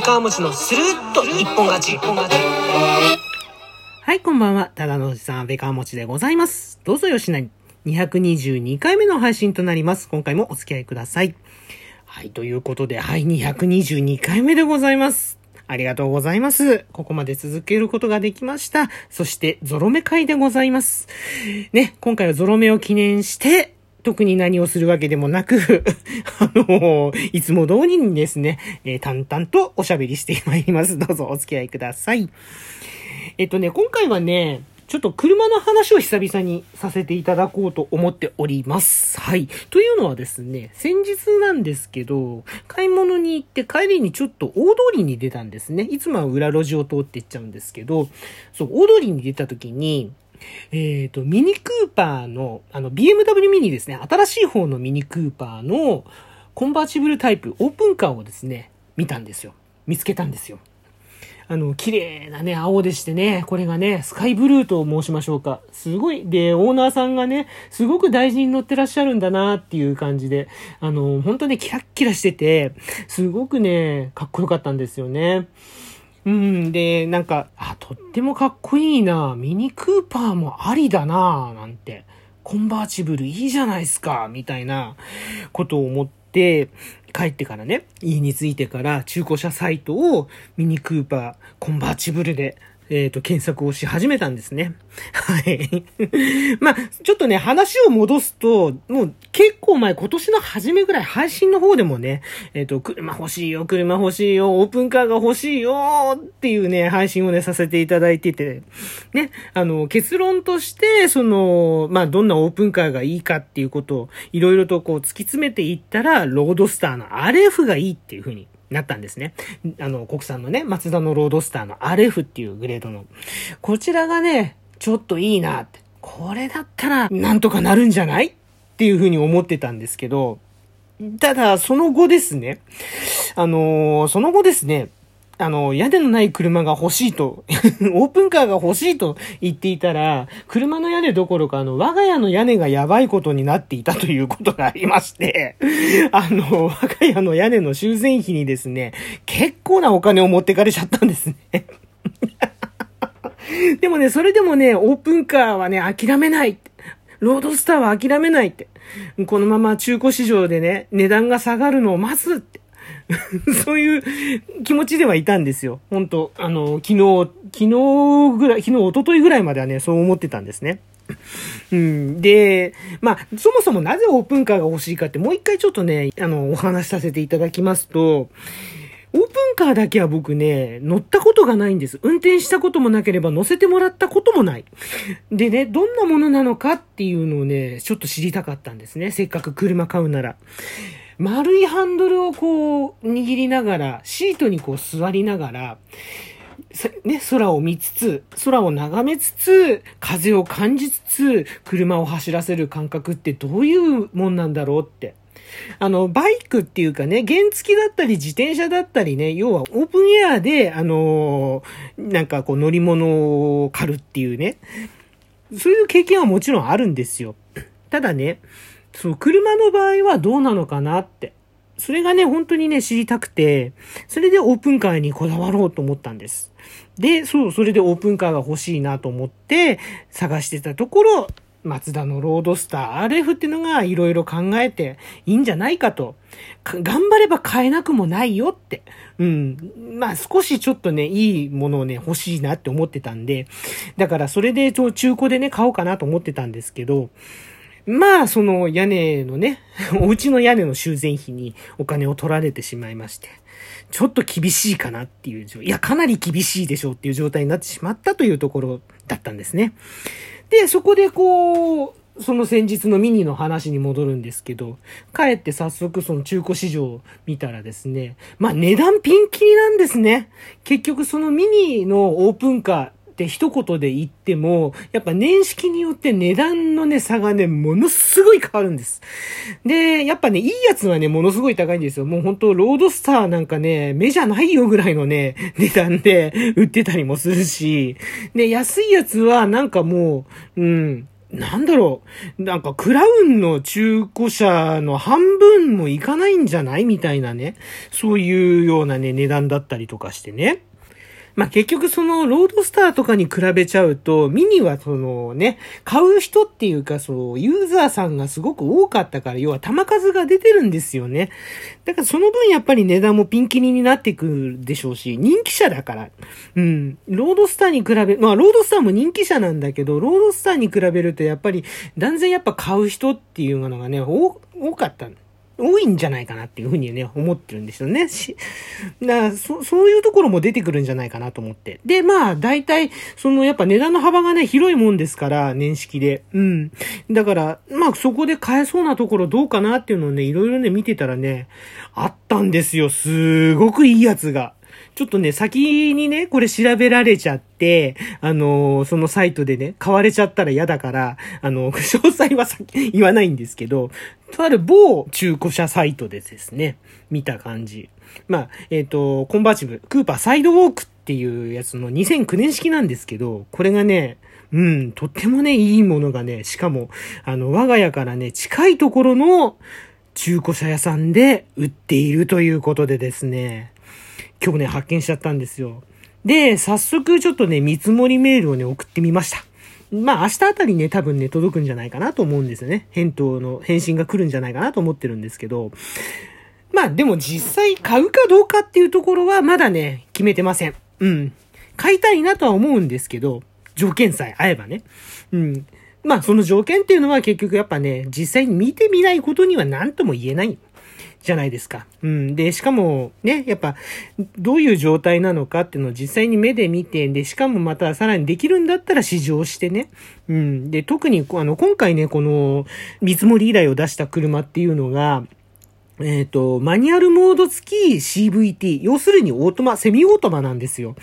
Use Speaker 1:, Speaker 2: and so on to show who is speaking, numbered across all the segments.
Speaker 1: 川餅のスルッと一本勝ち。
Speaker 2: はい、こんばんは。ただのおじさん、安倍川餅でございます。どうぞよしなに。222回目の配信となります。今回もお付き合いください。はい、ということで、はい、222回目でございます。ありがとうございます。ここまで続けることができました。そして、ゾロ目会でございます。ね、今回はゾロ目を記念して、特に何をするわけでもなく あの、いつも通りにですね、えー、淡々とおしゃべりしてまいります。どうぞお付き合いください。えっとね、今回はね、ちょっと車の話を久々にさせていただこうと思っております。はい。というのはですね、先日なんですけど、買い物に行って帰りにちょっと大通りに出たんですね。いつもは裏路地を通って行っちゃうんですけど、そう、大通りに出た時に、えっ、ー、と、ミニクーパーの、あの、BMW ミニですね。新しい方のミニクーパーのコンバーチブルタイプ、オープンカーをですね、見たんですよ。見つけたんですよ。あの、綺麗なね、青でしてね、これがね、スカイブルーと申しましょうか。すごい、で、オーナーさんがね、すごく大事に乗ってらっしゃるんだなっていう感じで、あの、本当ね、キラッキラしてて、すごくね、かっこよかったんですよね。うん、で、なんか、あ、とってもかっこいいな。ミニクーパーもありだな、なんて。コンバーチブルいいじゃないですか、みたいなことを思って、帰ってからね、家に着いてから中古車サイトをミニクーパーコンバーチブルでえっ、ー、と、検索をし始めたんですね。はい。まあ、ちょっとね、話を戻すと、もう結構前、今年の初めぐらい、配信の方でもね、えっ、ー、と、車欲しいよ、車欲しいよ、オープンカーが欲しいよ、っていうね、配信をね、させていただいてて、ね、あの、結論として、その、まあ、どんなオープンカーがいいかっていうことを、いろいろとこう、突き詰めていったら、ロードスターの RF がいいっていうふうになったんですね。あの、国産のね、マツダのロードスターの RF っていうグレードの。こちらがね、ちょっといいなって。これだったら、なんとかなるんじゃない？っていうふうに思ってたんですけど、ただ、その後ですね、あのー、その後ですね、あの、屋根のない車が欲しいと、オープンカーが欲しいと言っていたら、車の屋根どころか、あの、我が家の屋根がやばいことになっていたということがありまして、あの、我が家の屋根の修繕費にですね、結構なお金を持ってかれちゃったんですね。でもね、それでもね、オープンカーはね、諦めない。ロードスターは諦めないって。このまま中古市場でね、値段が下がるのを待つって。そういう気持ちではいたんですよ。本当あの、昨日、昨日ぐらい、昨日、一昨日ぐらいまではね、そう思ってたんですね。うん。で、まあ、そもそもなぜオープンカーが欲しいかって、もう一回ちょっとね、あの、お話しさせていただきますと、オープンカーだけは僕ね、乗ったことがないんです。運転したこともなければ乗せてもらったこともない。でね、どんなものなのかっていうのをね、ちょっと知りたかったんですね。せっかく車買うなら。丸いハンドルをこう握りながら、シートにこう座りながら、ね、空を見つつ、空を眺めつつ、風を感じつつ、車を走らせる感覚ってどういうもんなんだろうって。あの、バイクっていうかね、原付だったり自転車だったりね、要はオープンエアで、あのー、なんかこう乗り物を狩るっていうね、そういう経験はもちろんあるんですよ。ただね、そう、車の場合はどうなのかなって。それがね、本当にね、知りたくて、それでオープンカーにこだわろうと思ったんです。で、そう、それでオープンカーが欲しいなと思って探してたところ、マツダのロードスター RF っていうのがいろいろ考えていいんじゃないかと。頑張れば買えなくもないよって。うん。まあ少しちょっとね、いいものをね、欲しいなって思ってたんで、だからそれで中古でね、買おうかなと思ってたんですけど、まあ、その屋根のね、お家の屋根の修繕費にお金を取られてしまいまして、ちょっと厳しいかなっていう、いや、かなり厳しいでしょうっていう状態になってしまったというところだったんですね。で、そこでこう、その先日のミニの話に戻るんですけど、帰って早速その中古市場を見たらですね、まあ値段ピンキリなんですね。結局そのミニのオープンカー、って一言で言っても、やっぱ年式によって値段のね、差がね、ものすごい変わるんです。で、やっぱね、いいやつはね、ものすごい高いんですよ。もう本当ロードスターなんかね、目じゃないよぐらいのね、値段で売ってたりもするし、で、安いやつはなんかもう、うん、なんだろう、なんかクラウンの中古車の半分もいかないんじゃないみたいなね、そういうようなね、値段だったりとかしてね。まあ、結局そのロードスターとかに比べちゃうと、ミニはそのね、買う人っていうかそう、ユーザーさんがすごく多かったから、要は玉数が出てるんですよね。だからその分やっぱり値段もピンキリになってくるでしょうし、人気車だから。うん。ロードスターに比べ、まあロードスターも人気車なんだけど、ロードスターに比べるとやっぱり断然やっぱ買う人っていうのがね、多かった。多いんじゃないかなっていうふうにね、思ってるんですよね。し、なそ、そういうところも出てくるんじゃないかなと思って。で、まあ、大体、その、やっぱ値段の幅がね、広いもんですから、年式で。うん。だから、まあ、そこで買えそうなところどうかなっていうのをね、いろいろね、見てたらね、あったんですよ。すごくいいやつが。ちょっとね、先にね、これ調べられちゃって、あのー、そのサイトでね、買われちゃったら嫌だから、あの、詳細は言わないんですけど、とある某中古車サイトでですね、見た感じ。まあ、えっ、ー、と、コンバーチブル、クーパーサイドウォークっていうやつの2009年式なんですけど、これがね、うん、とってもね、いいものがね、しかも、あの、我が家からね、近いところの中古車屋さんで売っているということでですね、今日ね、発見しちゃったんですよ。で、早速ちょっとね、見積もりメールをね、送ってみました。まあ明日あたりね、多分ね、届くんじゃないかなと思うんですよね。返答の、返信が来るんじゃないかなと思ってるんですけど、まあでも実際買うかどうかっていうところはまだね、決めてません。うん。買いたいなとは思うんですけど、条件さえ合えばね。うん。まあその条件っていうのは結局やっぱね、実際に見てみないことには何とも言えない。じゃないですか。うん。で、しかも、ね、やっぱ、どういう状態なのかっていうのを実際に目で見て、で、しかもまたさらにできるんだったら試乗してね。うん。で、特に、あの、今回ね、この、見積もり依頼を出した車っていうのが、えっ、ー、と、マニュアルモード付き CVT。要するにオートマ、セミオートマなんですよ。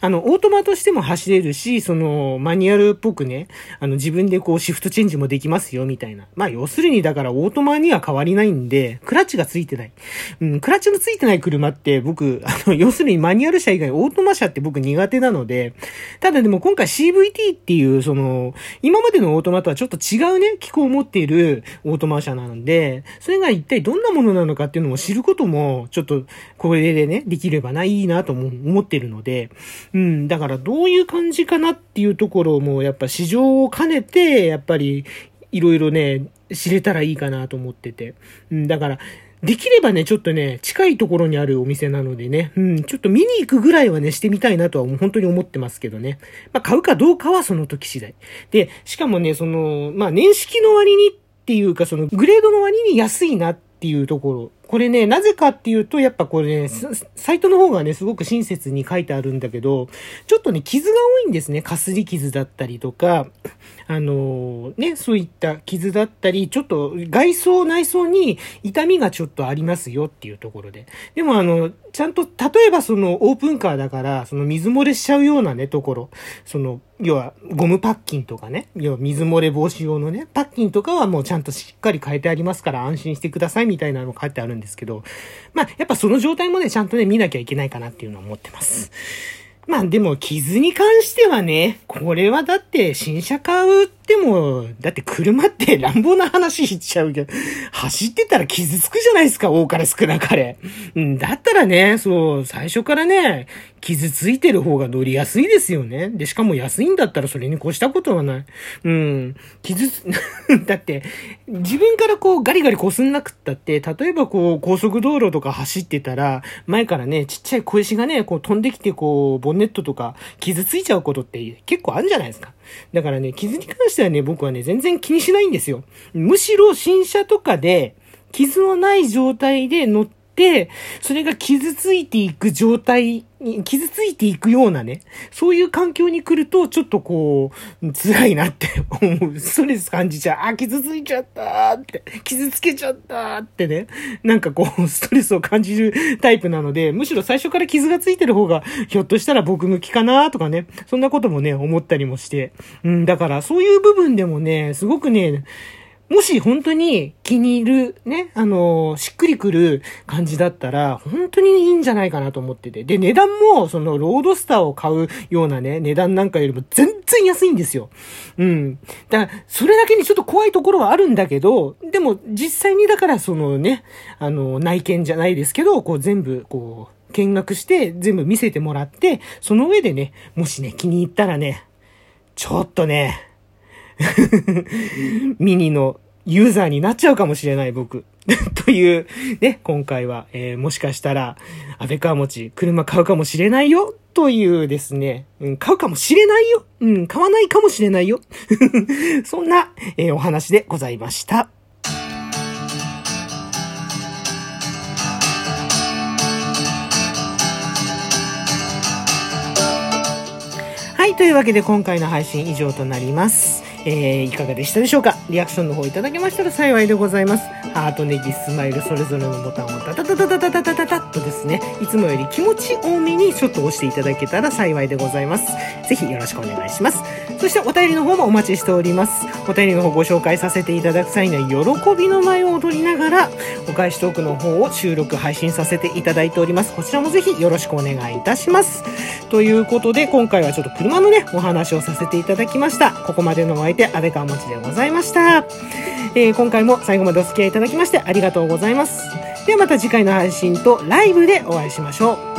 Speaker 2: あの、オートマとしても走れるし、その、マニュアルっぽくね、あの、自分でこう、シフトチェンジもできますよ、みたいな。まあ、要するに、だから、オートマには変わりないんで、クラッチが付いてない。うん、クラッチの付いてない車って、僕、あの、要するにマニュアル車以外、オートマ車って僕苦手なので、ただでも今回 CVT っていう、その、今までのオートマとはちょっと違うね、機構を持っているオートマ車なので、それが一体どんなものなのなのかっていうのを知ることも、ちょっと、これでね、できればな、いいなとも思ってるので、うん、だからどういう感じかなっていうところも、やっぱ市場を兼ねて、やっぱり、いろいろね、知れたらいいかなと思ってて。うん、だから、できればね、ちょっとね、近いところにあるお店なのでね、うん、ちょっと見に行くぐらいはね、してみたいなとは本当に思ってますけどね。まあ、買うかどうかはその時次第。で、しかもね、その、まあ、年式の割にっていうか、その、グレードの割に安いなってっていうところ。これね、なぜかっていうと、やっぱこれね、サイトの方がね、すごく親切に書いてあるんだけど、ちょっとね、傷が多いんですね。かすり傷だったりとか、あの、ね、そういった傷だったり、ちょっと外装内装に痛みがちょっとありますよっていうところで。でもあの、ちゃんと、例えばそのオープンカーだから、その水漏れしちゃうようなね、ところ、その、要はゴムパッキンとかね、要は水漏れ防止用のね、パッキンとかはもうちゃんとしっかり変えてありますから安心してくださいみたいなの書いてあるんですけど、まあ、やっぱその状態もね、ちゃんとね、見なきゃいけないかなっていうのは思ってます。まあでも傷に関してはね、これはだって新車買うっても、だって車って乱暴な話しちゃうけど、走ってたら傷つくじゃないですか、多かれ少なかれ。うん、だったらね、そう、最初からね、傷ついてる方が乗りやすいですよね。で、しかも安いんだったらそれに越したことはない。うん。傷つ、だって、自分からこうガリガリこすんなくったって、例えばこう高速道路とか走ってたら、前からね、ちっちゃい小石がね、こう飛んできてこう、ボンネットとか傷ついちゃうことって結構あるじゃないですか。だからね、傷に関してはね、僕はね、全然気にしないんですよ。むしろ新車とかで、傷のない状態で乗って、それが傷ついていく状態に、傷ついていくようなね、そういう環境に来ると、ちょっとこう、辛いなって思う。ストレス感じちゃう。あ、傷ついちゃったって、傷つけちゃったってね、なんかこう、ストレスを感じるタイプなので、むしろ最初から傷がついてる方が、ひょっとしたら僕向きかなとかね、そんなこともね、思ったりもして。うん、だからそういう部分でもね、すごくね、もし本当に気に入る、ね、あのーしっくりくる感じだったら、本当にいいんじゃないかなと思ってて。で、値段も、その、ロードスターを買うようなね、値段なんかよりも全然安いんですよ。うん。だから、それだけにちょっと怖いところはあるんだけど、でも、実際にだから、そのね、あの、内見じゃないですけど、こう全部、こう、見学して、全部見せてもらって、その上でね、もしね、気に入ったらね、ちょっとね、ミニのユーザーになっちゃうかもしれない僕。という、ね、今回は、えーもしかしたら、安倍川持車買うかもしれないよ、というですね、うん、買うかもしれないよ、うん、買わないかもしれないよ。そんな、えーお話でございました。はい。というわけで今回の配信以上となります。えー、いかがでしたでしょうか？リアクションの方いただけましたら幸いでございます。ハート、ネギ、スマイル、それぞれのボタンをタタタタタタタタタッとですね、いつもより気持ち多めにちょっと押していただけたら幸いでございます。ぜひよろしくお願いします。そしてお便りの方もお待ちしております。お便りの方ご紹介させていただく際には、喜びの舞を踊りながら、お返しトークの方を収録配信させていただいております。こちらもぜひよろしくお願いいたします。ということで、今回はちょっと車のね、お話をさせていただきました。ここまでの相手、安倍川持でございました。えー今回も最後までお付き合いいただきましてありがとうございます。ではまた次回の配信とライブでお会いしましょう。